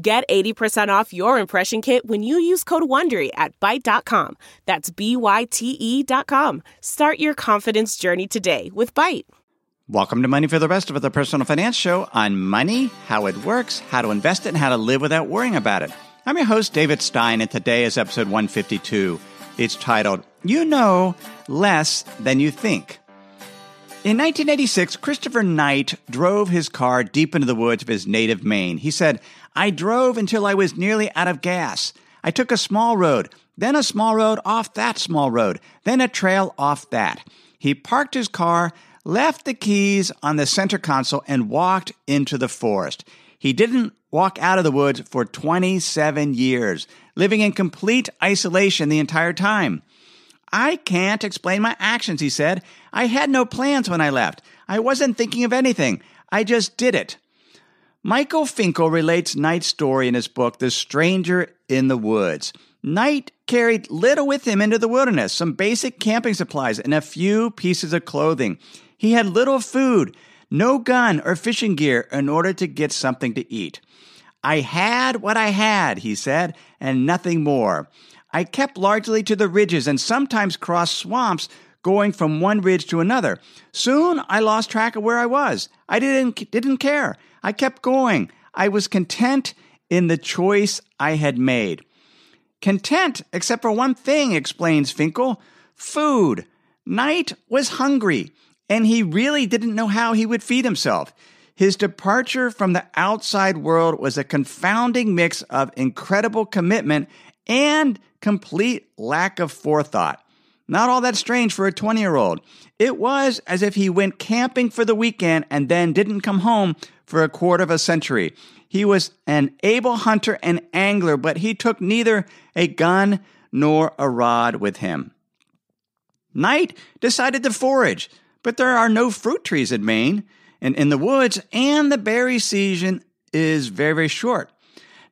Get 80% off your impression kit when you use code WONDERY at Byte.com. That's B-Y-T-E dot com. Start your confidence journey today with Byte. Welcome to Money for the Rest of the personal finance show on money, how it works, how to invest it, and how to live without worrying about it. I'm your host, David Stein, and today is episode 152. It's titled, You Know Less Than You Think. In 1986, Christopher Knight drove his car deep into the woods of his native Maine. He said, I drove until I was nearly out of gas. I took a small road, then a small road off that small road, then a trail off that. He parked his car, left the keys on the center console, and walked into the forest. He didn't walk out of the woods for 27 years, living in complete isolation the entire time. I can't explain my actions, he said. I had no plans when I left. I wasn't thinking of anything. I just did it. Michael Finkel relates Knight's story in his book, The Stranger in the Woods. Knight carried little with him into the wilderness, some basic camping supplies and a few pieces of clothing. He had little food, no gun or fishing gear in order to get something to eat. I had what I had, he said, and nothing more. I kept largely to the ridges and sometimes crossed swamps going from one ridge to another. Soon I lost track of where I was. I didn't, didn't care. I kept going. I was content in the choice I had made. Content, except for one thing, explains Finkel food. Knight was hungry, and he really didn't know how he would feed himself. His departure from the outside world was a confounding mix of incredible commitment and complete lack of forethought. Not all that strange for a 20 year old. It was as if he went camping for the weekend and then didn't come home for a quarter of a century. He was an able hunter and angler, but he took neither a gun nor a rod with him. Knight decided to forage, but there are no fruit trees in Maine and in the woods, and the berry season is very, very short.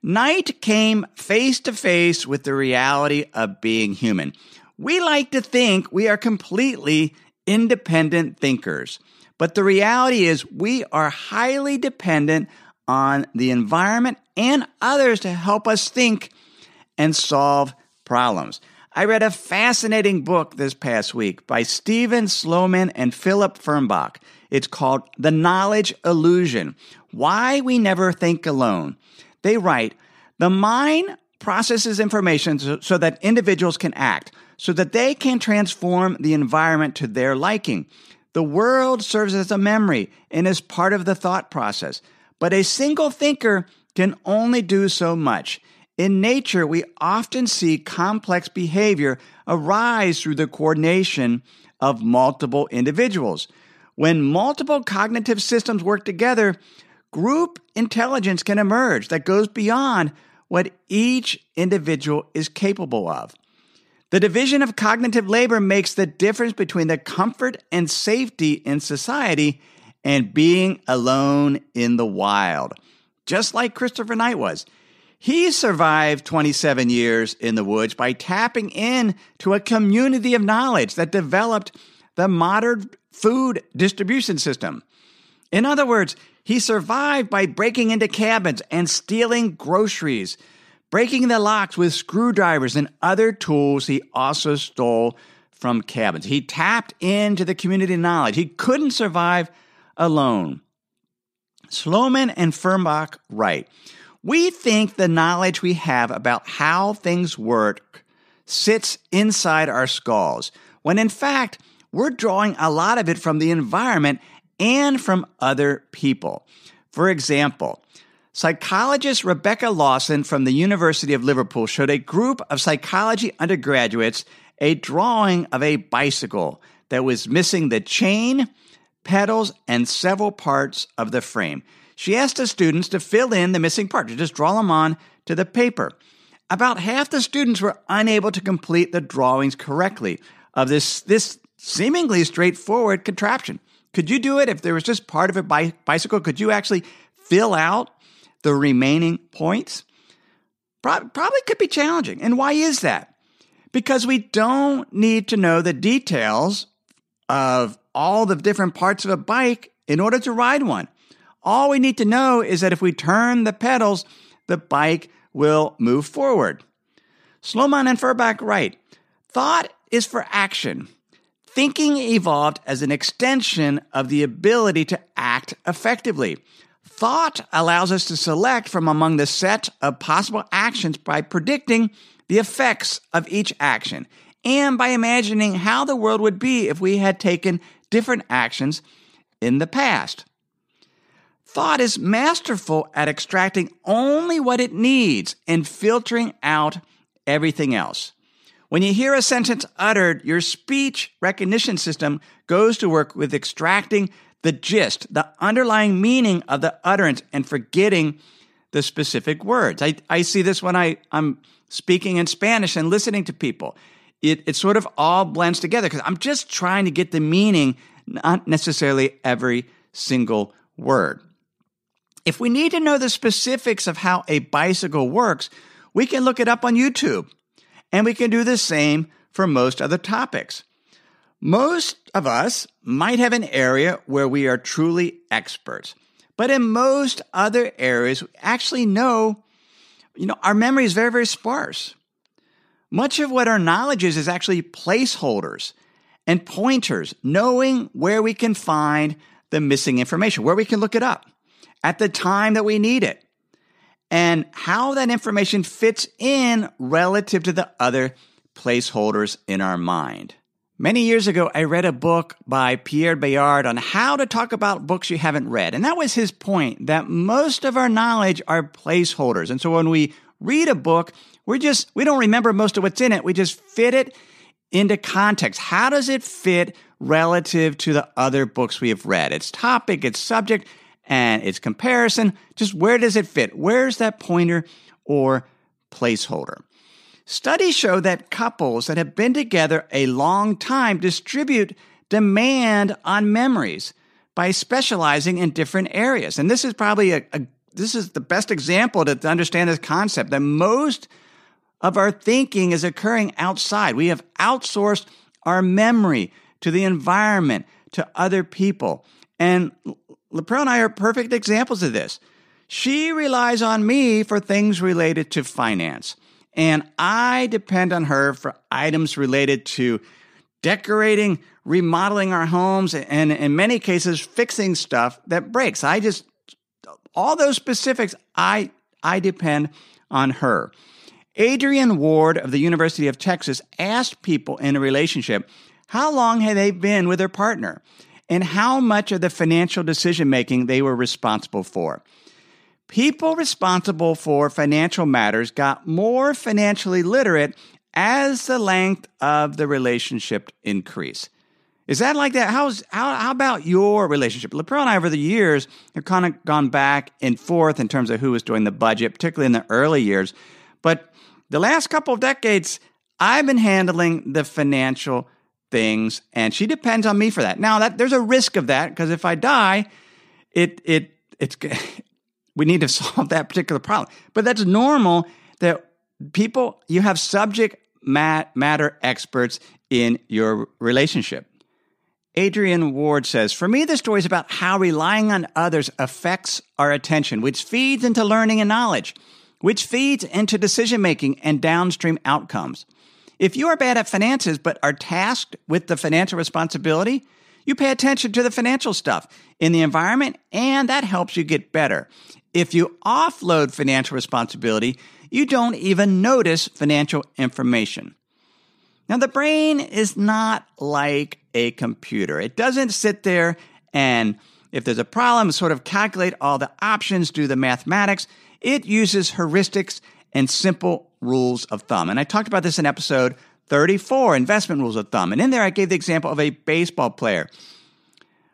Knight came face to face with the reality of being human. We like to think we are completely independent thinkers. But the reality is, we are highly dependent on the environment and others to help us think and solve problems. I read a fascinating book this past week by Steven Sloman and Philip Fernbach. It's called The Knowledge Illusion Why We Never Think Alone. They write The mind processes information so that individuals can act, so that they can transform the environment to their liking. The world serves as a memory and is part of the thought process. But a single thinker can only do so much. In nature, we often see complex behavior arise through the coordination of multiple individuals. When multiple cognitive systems work together, group intelligence can emerge that goes beyond what each individual is capable of. The division of cognitive labor makes the difference between the comfort and safety in society and being alone in the wild, just like Christopher Knight was. He survived 27 years in the woods by tapping in to a community of knowledge that developed the modern food distribution system. In other words, he survived by breaking into cabins and stealing groceries breaking the locks with screwdrivers and other tools he also stole from cabins. He tapped into the community knowledge. He couldn't survive alone. Sloman and Fernbach write We think the knowledge we have about how things work sits inside our skulls, when in fact, we're drawing a lot of it from the environment and from other people. For example, Psychologist Rebecca Lawson from the University of Liverpool showed a group of psychology undergraduates a drawing of a bicycle that was missing the chain, pedals, and several parts of the frame. She asked the students to fill in the missing parts, to just draw them on to the paper. About half the students were unable to complete the drawings correctly of this, this seemingly straightforward contraption. Could you do it if there was just part of a bi- bicycle? Could you actually fill out the remaining points? Pro- probably could be challenging. And why is that? Because we don't need to know the details of all the different parts of a bike in order to ride one. All we need to know is that if we turn the pedals, the bike will move forward. Sloman and Fernbach write Thought is for action. Thinking evolved as an extension of the ability to act effectively. Thought allows us to select from among the set of possible actions by predicting the effects of each action and by imagining how the world would be if we had taken different actions in the past. Thought is masterful at extracting only what it needs and filtering out everything else. When you hear a sentence uttered, your speech recognition system goes to work with extracting the gist, the underlying meaning of the utterance, and forgetting the specific words. I, I see this when I, I'm speaking in Spanish and listening to people. It, it sort of all blends together because I'm just trying to get the meaning, not necessarily every single word. If we need to know the specifics of how a bicycle works, we can look it up on YouTube. And we can do the same for most other topics. Most of us might have an area where we are truly experts, but in most other areas, we actually know, you know, our memory is very, very sparse. Much of what our knowledge is is actually placeholders and pointers, knowing where we can find the missing information, where we can look it up at the time that we need it and how that information fits in relative to the other placeholders in our mind. Many years ago, I read a book by Pierre Bayard on how to talk about books you haven't read. And that was his point that most of our knowledge are placeholders. And so when we read a book, we're just, we don't remember most of what's in it. We just fit it into context. How does it fit relative to the other books we have read? Its topic, its subject, and its comparison. Just where does it fit? Where's that pointer or placeholder? Studies show that couples that have been together a long time distribute demand on memories by specializing in different areas. And this is probably a, a this is the best example to understand this concept that most of our thinking is occurring outside. We have outsourced our memory to the environment, to other people. And Laprelle and I are perfect examples of this. She relies on me for things related to finance, and I depend on her for items related to decorating, remodeling our homes, and in many cases, fixing stuff that breaks. I just, all those specifics, I, I depend on her. Adrian Ward of the University of Texas asked people in a relationship how long had they been with their partner and how much of the financial decision making they were responsible for. People responsible for financial matters got more financially literate as the length of the relationship increased. Is that like that? How's how, how about your relationship? Laprelle and I over the years have kind of gone back and forth in terms of who was doing the budget, particularly in the early years. But the last couple of decades, I've been handling the financial things, and she depends on me for that. Now, that there's a risk of that because if I die, it it it's we need to solve that particular problem. But that's normal that people you have subject matter experts in your relationship. Adrian Ward says, For me, the story is about how relying on others affects our attention, which feeds into learning and knowledge, which feeds into decision making and downstream outcomes. If you are bad at finances but are tasked with the financial responsibility, you pay attention to the financial stuff in the environment, and that helps you get better. If you offload financial responsibility, you don't even notice financial information. Now, the brain is not like a computer. It doesn't sit there and, if there's a problem, sort of calculate all the options, do the mathematics. It uses heuristics and simple rules of thumb. And I talked about this in episode 34, investment rules of thumb. And in there, I gave the example of a baseball player.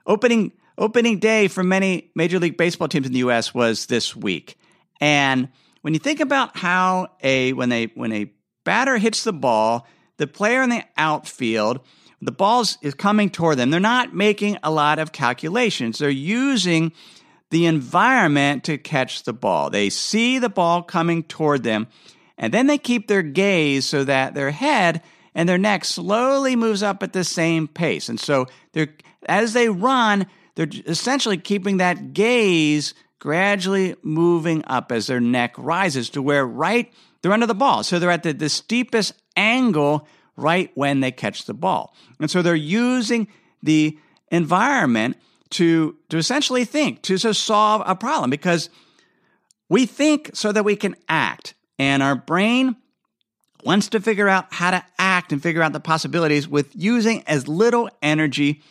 Opening, opening day for many Major League Baseball teams in the U.S. was this week. And when you think about how a when a when a batter hits the ball, the player in the outfield, the ball is coming toward them. They're not making a lot of calculations. They're using the environment to catch the ball. They see the ball coming toward them, and then they keep their gaze so that their head and their neck slowly moves up at the same pace. And so as they run, they're essentially keeping that gaze gradually moving up as their neck rises to where right they're under the ball. So they're at the, the steepest angle right when they catch the ball. And so they're using the environment to, to essentially think, to, to solve a problem because we think so that we can act. And our brain wants to figure out how to act and figure out the possibilities with using as little energy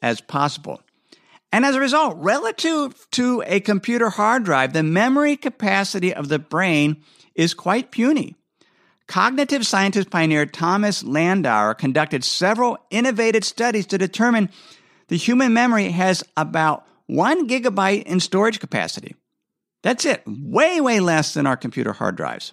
as possible. And as a result, relative to a computer hard drive, the memory capacity of the brain is quite puny. Cognitive scientist pioneer Thomas Landauer conducted several innovative studies to determine the human memory has about one gigabyte in storage capacity. That's it, way, way less than our computer hard drives.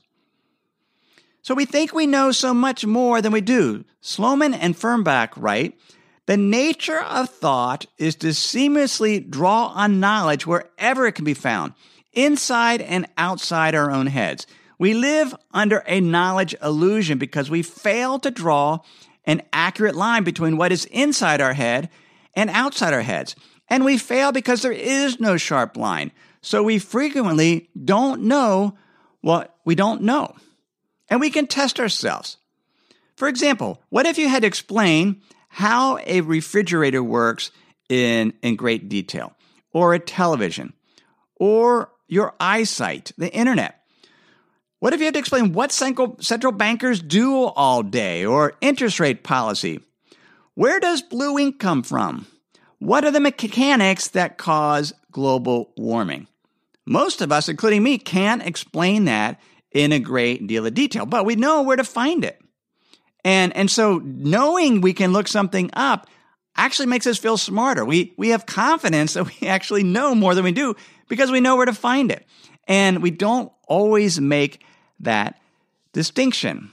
So we think we know so much more than we do. Sloman and Fernbach write the nature of thought is to seamlessly draw on knowledge wherever it can be found, inside and outside our own heads. We live under a knowledge illusion because we fail to draw an accurate line between what is inside our head and outside our heads. And we fail because there is no sharp line. So we frequently don't know what we don't know. And we can test ourselves. For example, what if you had to explain how a refrigerator works in, in great detail, or a television, or your eyesight, the internet. What if you had to explain what central, central bankers do all day, or interest rate policy? Where does blue ink come from? What are the mechanics that cause global warming? Most of us, including me, can't explain that in a great deal of detail, but we know where to find it. And, and so knowing we can look something up actually makes us feel smarter. We, we have confidence that we actually know more than we do because we know where to find it. And we don't always make that distinction.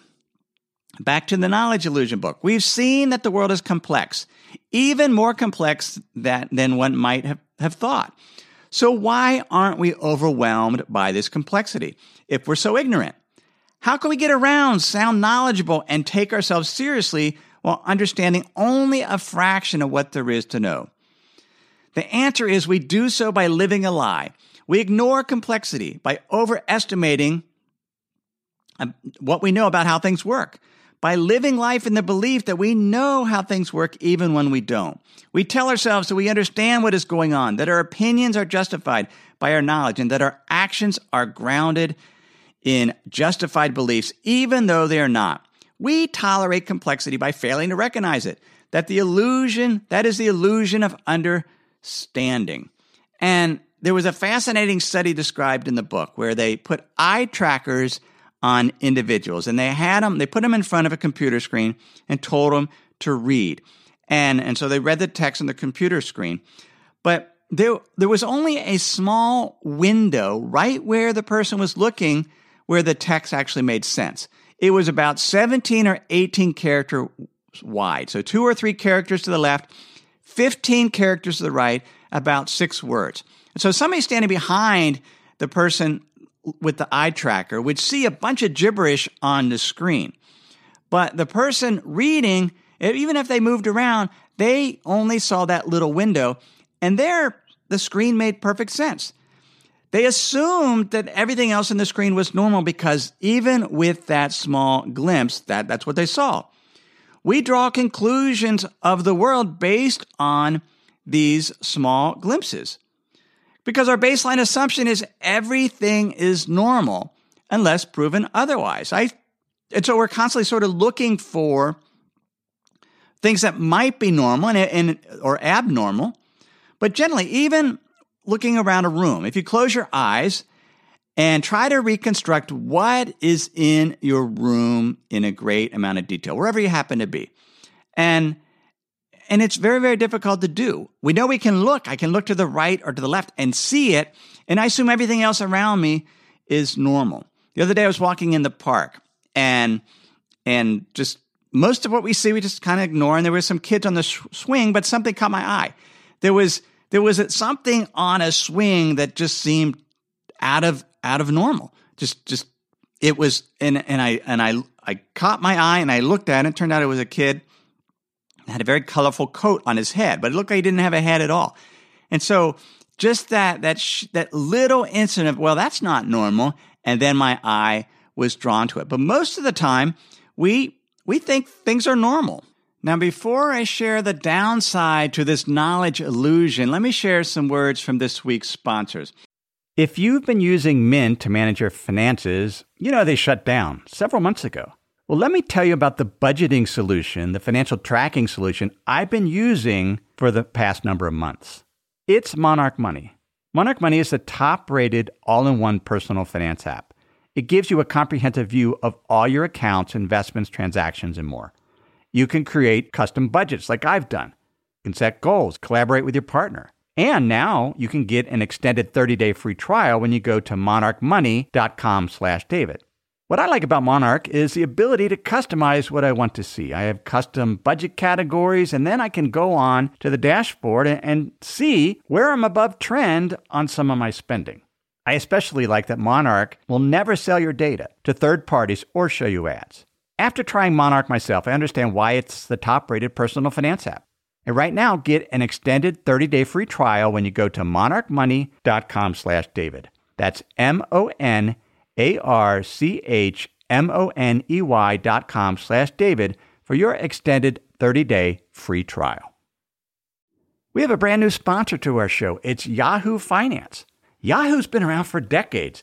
Back to the knowledge illusion book. We've seen that the world is complex, even more complex that, than one might have, have thought. So why aren't we overwhelmed by this complexity if we're so ignorant? How can we get around, sound knowledgeable, and take ourselves seriously while understanding only a fraction of what there is to know? The answer is we do so by living a lie. We ignore complexity by overestimating um, what we know about how things work, by living life in the belief that we know how things work even when we don't. We tell ourselves that we understand what is going on, that our opinions are justified by our knowledge, and that our actions are grounded in justified beliefs, even though they are not. We tolerate complexity by failing to recognize it. That the illusion, that is the illusion of understanding. And there was a fascinating study described in the book where they put eye trackers on individuals and they had them, they put them in front of a computer screen and told them to read. And, and so they read the text on the computer screen. But there, there was only a small window right where the person was looking where the text actually made sense. It was about 17 or 18 character wide. So two or three characters to the left, 15 characters to the right, about six words. And so somebody standing behind the person with the eye tracker would see a bunch of gibberish on the screen. But the person reading, even if they moved around, they only saw that little window. And there, the screen made perfect sense. They assumed that everything else in the screen was normal because even with that small glimpse, that, that's what they saw. We draw conclusions of the world based on these small glimpses. Because our baseline assumption is everything is normal unless proven otherwise. I, and so we're constantly sort of looking for things that might be normal and, and or abnormal. But generally, even looking around a room, if you close your eyes and try to reconstruct what is in your room in a great amount of detail, wherever you happen to be. And and it's very, very difficult to do. We know we can look. I can look to the right or to the left and see it. And I assume everything else around me is normal. The other day I was walking in the park and and just most of what we see we just kind of ignore and there were some kids on the sh- swing but something caught my eye. There was there was something on a swing that just seemed out of out of normal. Just just it was and and I and I I caught my eye and I looked at it. It turned out it was a kid had a very colorful coat on his head, but it looked like he didn't have a head at all. And so just that that sh- that little incident, well, that's not normal, and then my eye was drawn to it. But most of the time, we we think things are normal. Now, before I share the downside to this knowledge illusion, let me share some words from this week's sponsors. If you've been using Mint to manage your finances, you know they shut down several months ago. Well, let me tell you about the budgeting solution, the financial tracking solution I've been using for the past number of months. It's Monarch Money. Monarch Money is the top rated all in one personal finance app. It gives you a comprehensive view of all your accounts, investments, transactions, and more. You can create custom budgets like I've done. You can set goals, collaborate with your partner. And now you can get an extended 30-day free trial when you go to monarchmoney.com/david. What I like about Monarch is the ability to customize what I want to see. I have custom budget categories, and then I can go on to the dashboard and see where I'm above trend on some of my spending. I especially like that Monarch will never sell your data to third parties or show you ads. After trying Monarch myself, I understand why it's the top rated personal finance app. And right now, get an extended 30-day free trial when you go to monarchmoney.com slash David. That's M-O-N-A-R-C-H-M-O-N-E-Y dot com slash David for your extended 30-day free trial. We have a brand new sponsor to our show. It's Yahoo Finance. Yahoo's been around for decades.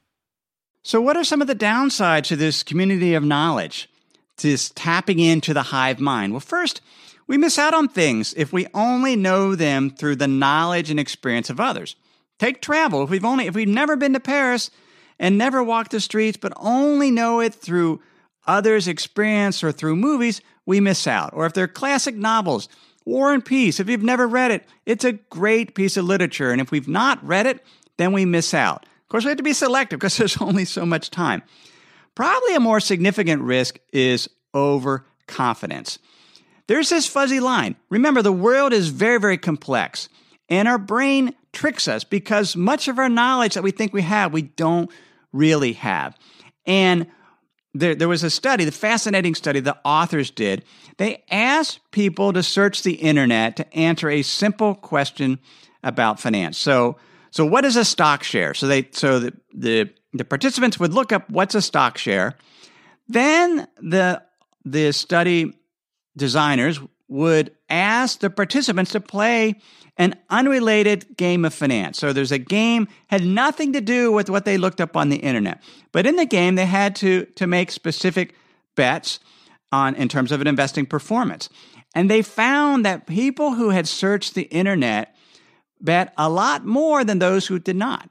So, what are some of the downsides to this community of knowledge, this tapping into the hive mind? Well, first, we miss out on things if we only know them through the knowledge and experience of others. Take travel. If we've only if we've never been to Paris and never walked the streets, but only know it through others' experience or through movies, we miss out. Or if they're classic novels, War and Peace, if you've never read it, it's a great piece of literature. And if we've not read it, then we miss out course, we have to be selective because there's only so much time. Probably a more significant risk is overconfidence. There's this fuzzy line. Remember, the world is very, very complex, and our brain tricks us because much of our knowledge that we think we have, we don't really have. And there, there was a study, the fascinating study the authors did. They asked people to search the internet to answer a simple question about finance. So, so what is a stock share? So they so the, the the participants would look up what's a stock share. Then the the study designers would ask the participants to play an unrelated game of finance. So there's a game had nothing to do with what they looked up on the internet. But in the game they had to to make specific bets on in terms of an investing performance. And they found that people who had searched the internet bet a lot more than those who did not.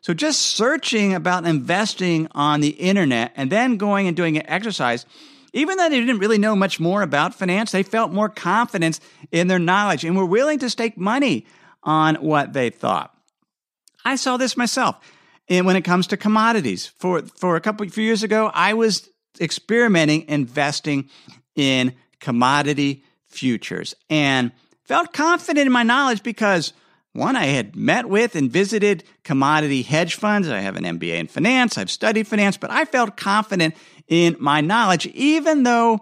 So just searching about investing on the internet and then going and doing an exercise, even though they didn't really know much more about finance, they felt more confidence in their knowledge and were willing to stake money on what they thought. I saw this myself. in, when it comes to commodities. For, for a couple few years ago, I was experimenting investing in commodity futures and felt confident in my knowledge because one, I had met with and visited commodity hedge funds. I have an MBA in finance. I've studied finance, but I felt confident in my knowledge, even though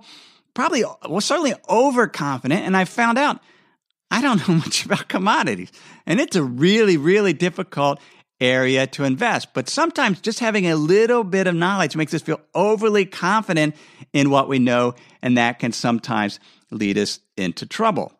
probably was certainly overconfident. And I found out I don't know much about commodities. And it's a really, really difficult area to invest. But sometimes just having a little bit of knowledge makes us feel overly confident in what we know, and that can sometimes lead us into trouble.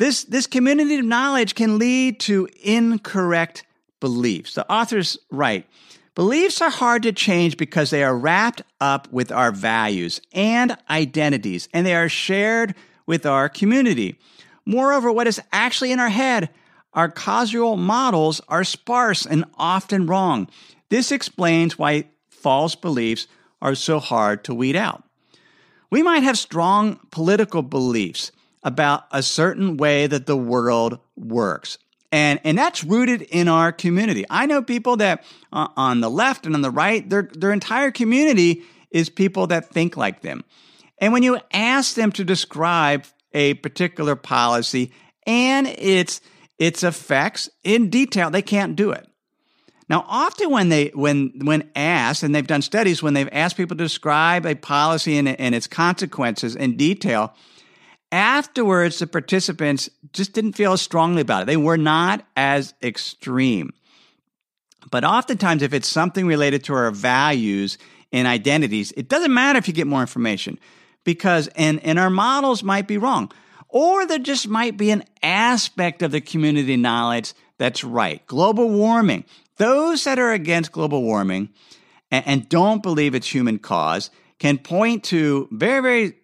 This, this community of knowledge can lead to incorrect beliefs. The authors write, Beliefs are hard to change because they are wrapped up with our values and identities, and they are shared with our community. Moreover, what is actually in our head, our causal models are sparse and often wrong. This explains why false beliefs are so hard to weed out. We might have strong political beliefs about a certain way that the world works. And, and that's rooted in our community. I know people that uh, on the left and on the right, their, their entire community is people that think like them. And when you ask them to describe a particular policy and its, its effects in detail, they can't do it. Now, often when they when when asked, and they've done studies when they've asked people to describe a policy and, and its consequences in detail, Afterwards, the participants just didn't feel as strongly about it. They were not as extreme. But oftentimes, if it's something related to our values and identities, it doesn't matter if you get more information because, and, and our models might be wrong. Or there just might be an aspect of the community knowledge that's right. Global warming. Those that are against global warming and, and don't believe it's human cause can point to very, very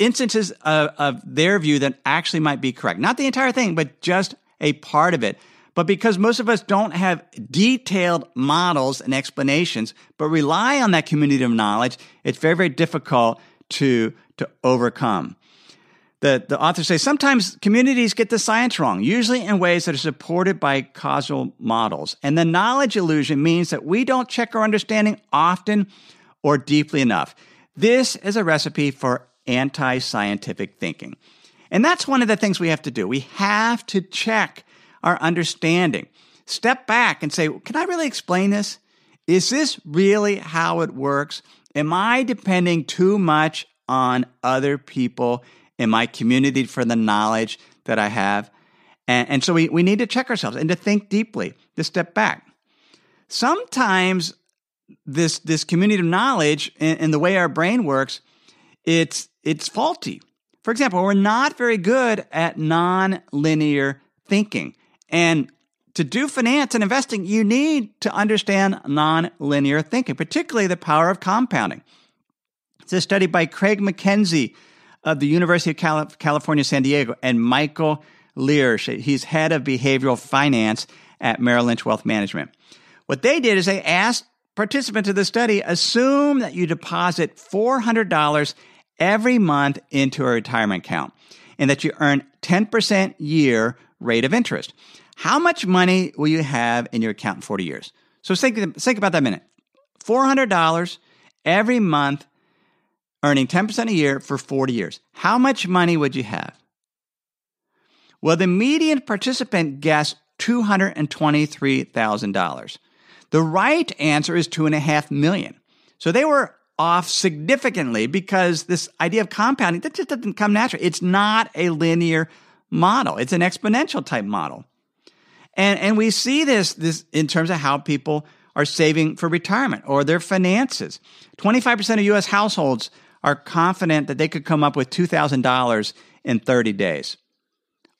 instances of, of their view that actually might be correct. Not the entire thing, but just a part of it. But because most of us don't have detailed models and explanations, but rely on that community of knowledge, it's very, very difficult to, to overcome. The, the authors say sometimes communities get the science wrong, usually in ways that are supported by causal models. And the knowledge illusion means that we don't check our understanding often or deeply enough. This is a recipe for anti scientific thinking. And that's one of the things we have to do. We have to check our understanding. Step back and say, can I really explain this? Is this really how it works? Am I depending too much on other people in my community for the knowledge that I have? And, and so we, we need to check ourselves and to think deeply, to step back. Sometimes this, this community of knowledge and, and the way our brain works, it's it's faulty. For example, we're not very good at non-linear thinking. And to do finance and investing, you need to understand non-linear thinking, particularly the power of compounding. It's a study by Craig McKenzie of the University of California, San Diego, and Michael Liersch. He's head of behavioral finance at Merrill Lynch Wealth Management. What they did is they asked participants of the study assume that you deposit $400 every month into a retirement account and that you earn 10% year rate of interest. How much money will you have in your account in 40 years? So think, think about that minute. $400 every month, earning 10% a year for 40 years. How much money would you have? Well, the median participant guessed $223,000. The right answer is two and a half million. So they were off significantly because this idea of compounding that just doesn't come natural. It's not a linear model. It's an exponential type model. And and we see this this in terms of how people are saving for retirement or their finances. 25% of US households are confident that they could come up with $2,000 in 30 days.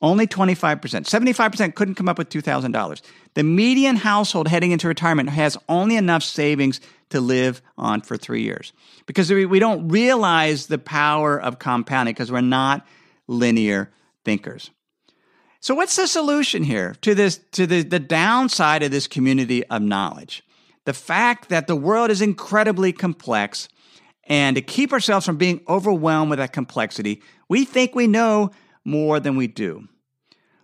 Only 25%. 75% couldn't come up with $2,000. The median household heading into retirement has only enough savings to live on for three years because we, don't realize the power of compounding because we're not linear thinkers. So, what's the solution here to this to the, the downside of this community of knowledge? The fact that the world is incredibly complex, and to keep ourselves from being overwhelmed with that complexity, we think we know more than we do.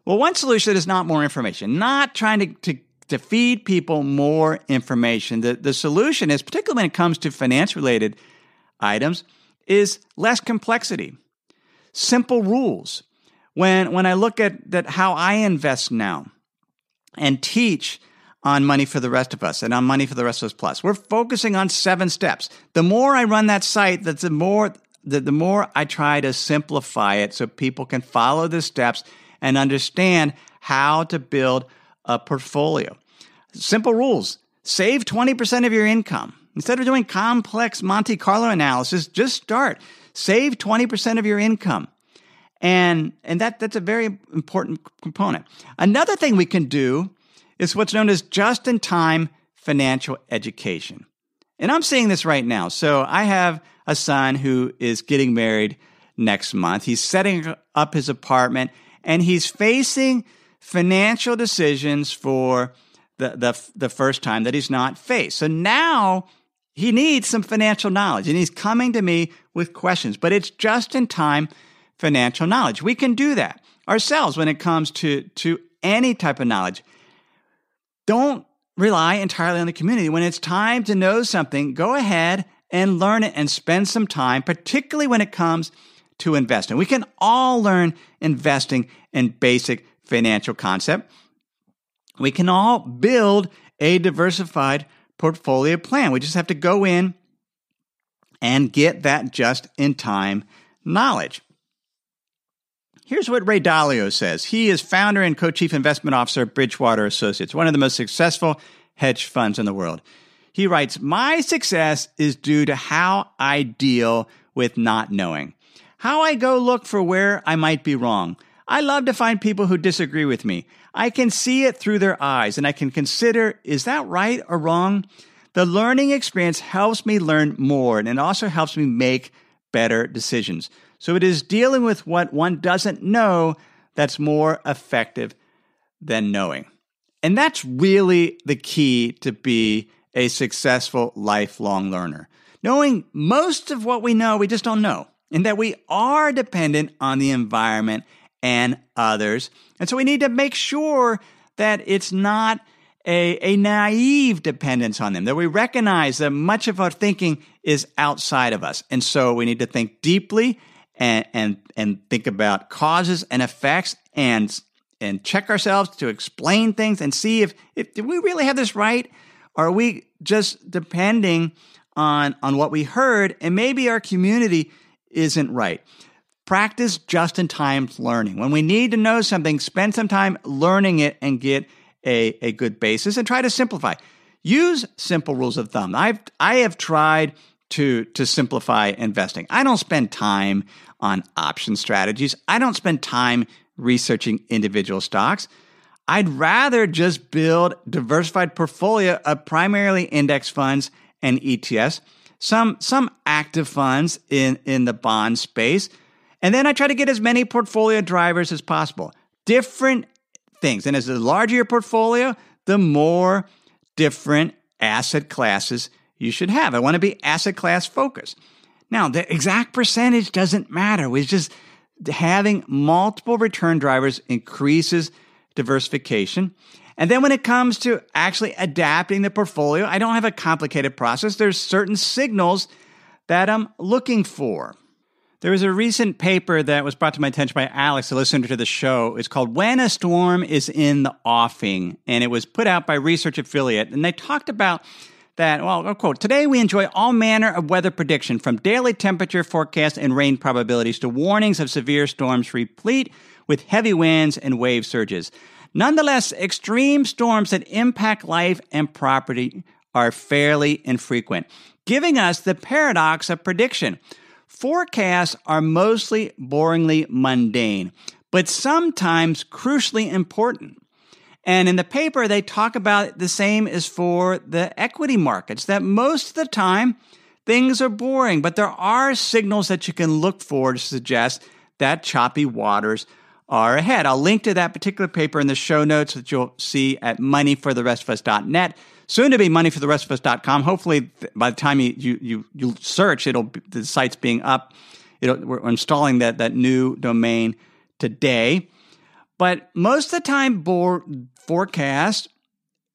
Well, one solution is not more information, not trying to, to to feed people more information. The, the solution is, particularly when it comes to finance related items, is less complexity, simple rules. When, when I look at that how I invest now and teach on Money for the Rest of Us and on Money for the Rest of Us Plus, we're focusing on seven steps. The more I run that site, that's the more the, the more I try to simplify it so people can follow the steps and understand how to build a portfolio. Simple rules. Save 20% of your income. Instead of doing complex Monte Carlo analysis, just start. Save 20% of your income. And, and that, that's a very important component. Another thing we can do is what's known as just in time financial education. And I'm seeing this right now. So I have a son who is getting married next month. He's setting up his apartment and he's facing financial decisions for the, the, the first time that he's not faced. So now he needs some financial knowledge and he's coming to me with questions, but it's just in time financial knowledge. We can do that ourselves when it comes to, to any type of knowledge. Don't rely entirely on the community. When it's time to know something, go ahead and learn it and spend some time, particularly when it comes to investing. We can all learn investing and basic financial concept. We can all build a diversified portfolio plan. We just have to go in and get that just in time knowledge. Here's what Ray Dalio says. He is founder and co chief investment officer of Bridgewater Associates, one of the most successful hedge funds in the world. He writes, My success is due to how I deal with not knowing, how I go look for where I might be wrong. I love to find people who disagree with me. I can see it through their eyes and I can consider, is that right or wrong? The learning experience helps me learn more and it also helps me make better decisions. So it is dealing with what one doesn't know that's more effective than knowing. And that's really the key to be a successful lifelong learner. Knowing most of what we know, we just don't know, and that we are dependent on the environment and others. And so we need to make sure that it's not a, a naive dependence on them, that we recognize that much of our thinking is outside of us. And so we need to think deeply and, and, and think about causes and effects and, and check ourselves to explain things and see if, if did we really have this right? Are we just depending on, on what we heard and maybe our community isn't right? Practice just in time learning. When we need to know something, spend some time learning it and get a, a good basis and try to simplify. Use simple rules of thumb. I've I have tried to to simplify investing. I don't spend time on option strategies. I don't spend time researching individual stocks. I'd rather just build diversified portfolio of primarily index funds and ETFs, some some active funds in in the bond space, and then I try to get as many portfolio drivers as possible. Different things. And as the larger your portfolio, the more different asset classes you should have. I want to be asset class focused. Now, the exact percentage doesn't matter. It's just having multiple return drivers increases diversification. And then when it comes to actually adapting the portfolio, I don't have a complicated process. There's certain signals that I'm looking for. There was a recent paper that was brought to my attention by Alex, a listener to the show. It's called When a Storm is in the Offing, and it was put out by Research Affiliate. And they talked about that, well, I'll quote, today we enjoy all manner of weather prediction from daily temperature forecasts and rain probabilities to warnings of severe storms replete with heavy winds and wave surges. Nonetheless, extreme storms that impact life and property are fairly infrequent, giving us the paradox of prediction. Forecasts are mostly boringly mundane, but sometimes crucially important. And in the paper, they talk about the same as for the equity markets, that most of the time things are boring, but there are signals that you can look for to suggest that choppy waters are ahead. I'll link to that particular paper in the show notes that you'll see at moneyfortherestofus.net. Soon to be moneyfortherestofus.com. Hopefully, by the time you, you, you, search, it'll be, the site's being up. It'll, we're installing that, that new domain today. But most of the time, board forecast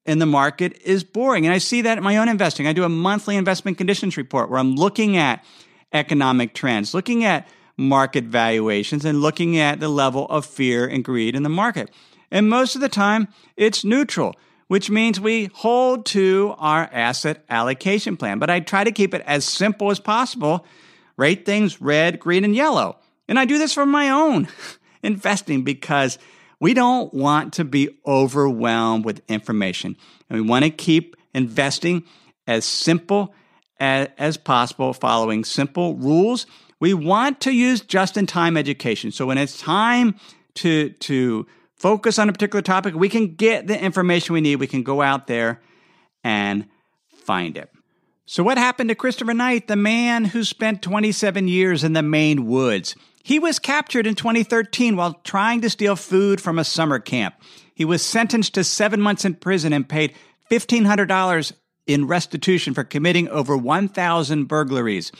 in the market is boring. And I see that in my own investing. I do a monthly investment conditions report where I'm looking at economic trends, looking at market valuations, and looking at the level of fear and greed in the market. And most of the time, it's neutral, which means we hold to our asset allocation plan. But I try to keep it as simple as possible, rate things red, green, and yellow. And I do this for my own investing because we don't want to be overwhelmed with information. And we want to keep investing as simple as, as possible, following simple rules. We want to use just in time education. So when it's time to, to focus on a particular topic, we can get the information we need. We can go out there and find it. So, what happened to Christopher Knight, the man who spent 27 years in the Maine woods? He was captured in 2013 while trying to steal food from a summer camp. He was sentenced to seven months in prison and paid $1,500 in restitution for committing over 1,000 burglaries.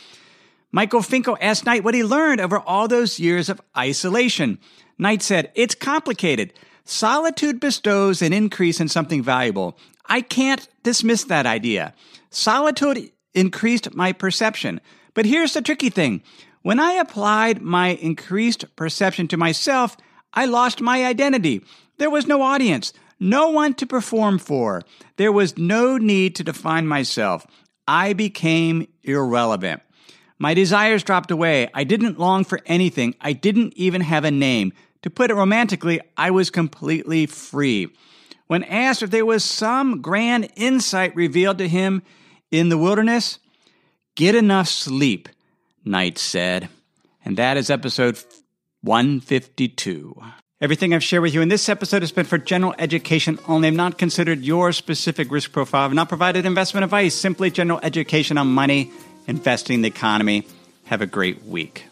Michael Finkel asked Knight what he learned over all those years of isolation. Knight said, It's complicated. Solitude bestows an increase in something valuable. I can't dismiss that idea. Solitude increased my perception. But here's the tricky thing when I applied my increased perception to myself, I lost my identity. There was no audience, no one to perform for. There was no need to define myself. I became irrelevant. My desires dropped away. I didn't long for anything. I didn't even have a name. To put it romantically, I was completely free. When asked if there was some grand insight revealed to him in the wilderness, get enough sleep. Knight said. And that is episode 152. Everything I've shared with you in this episode has been for general education only. I've not considered your specific risk profile. I've not provided investment advice, simply general education on money, investing, the economy. Have a great week.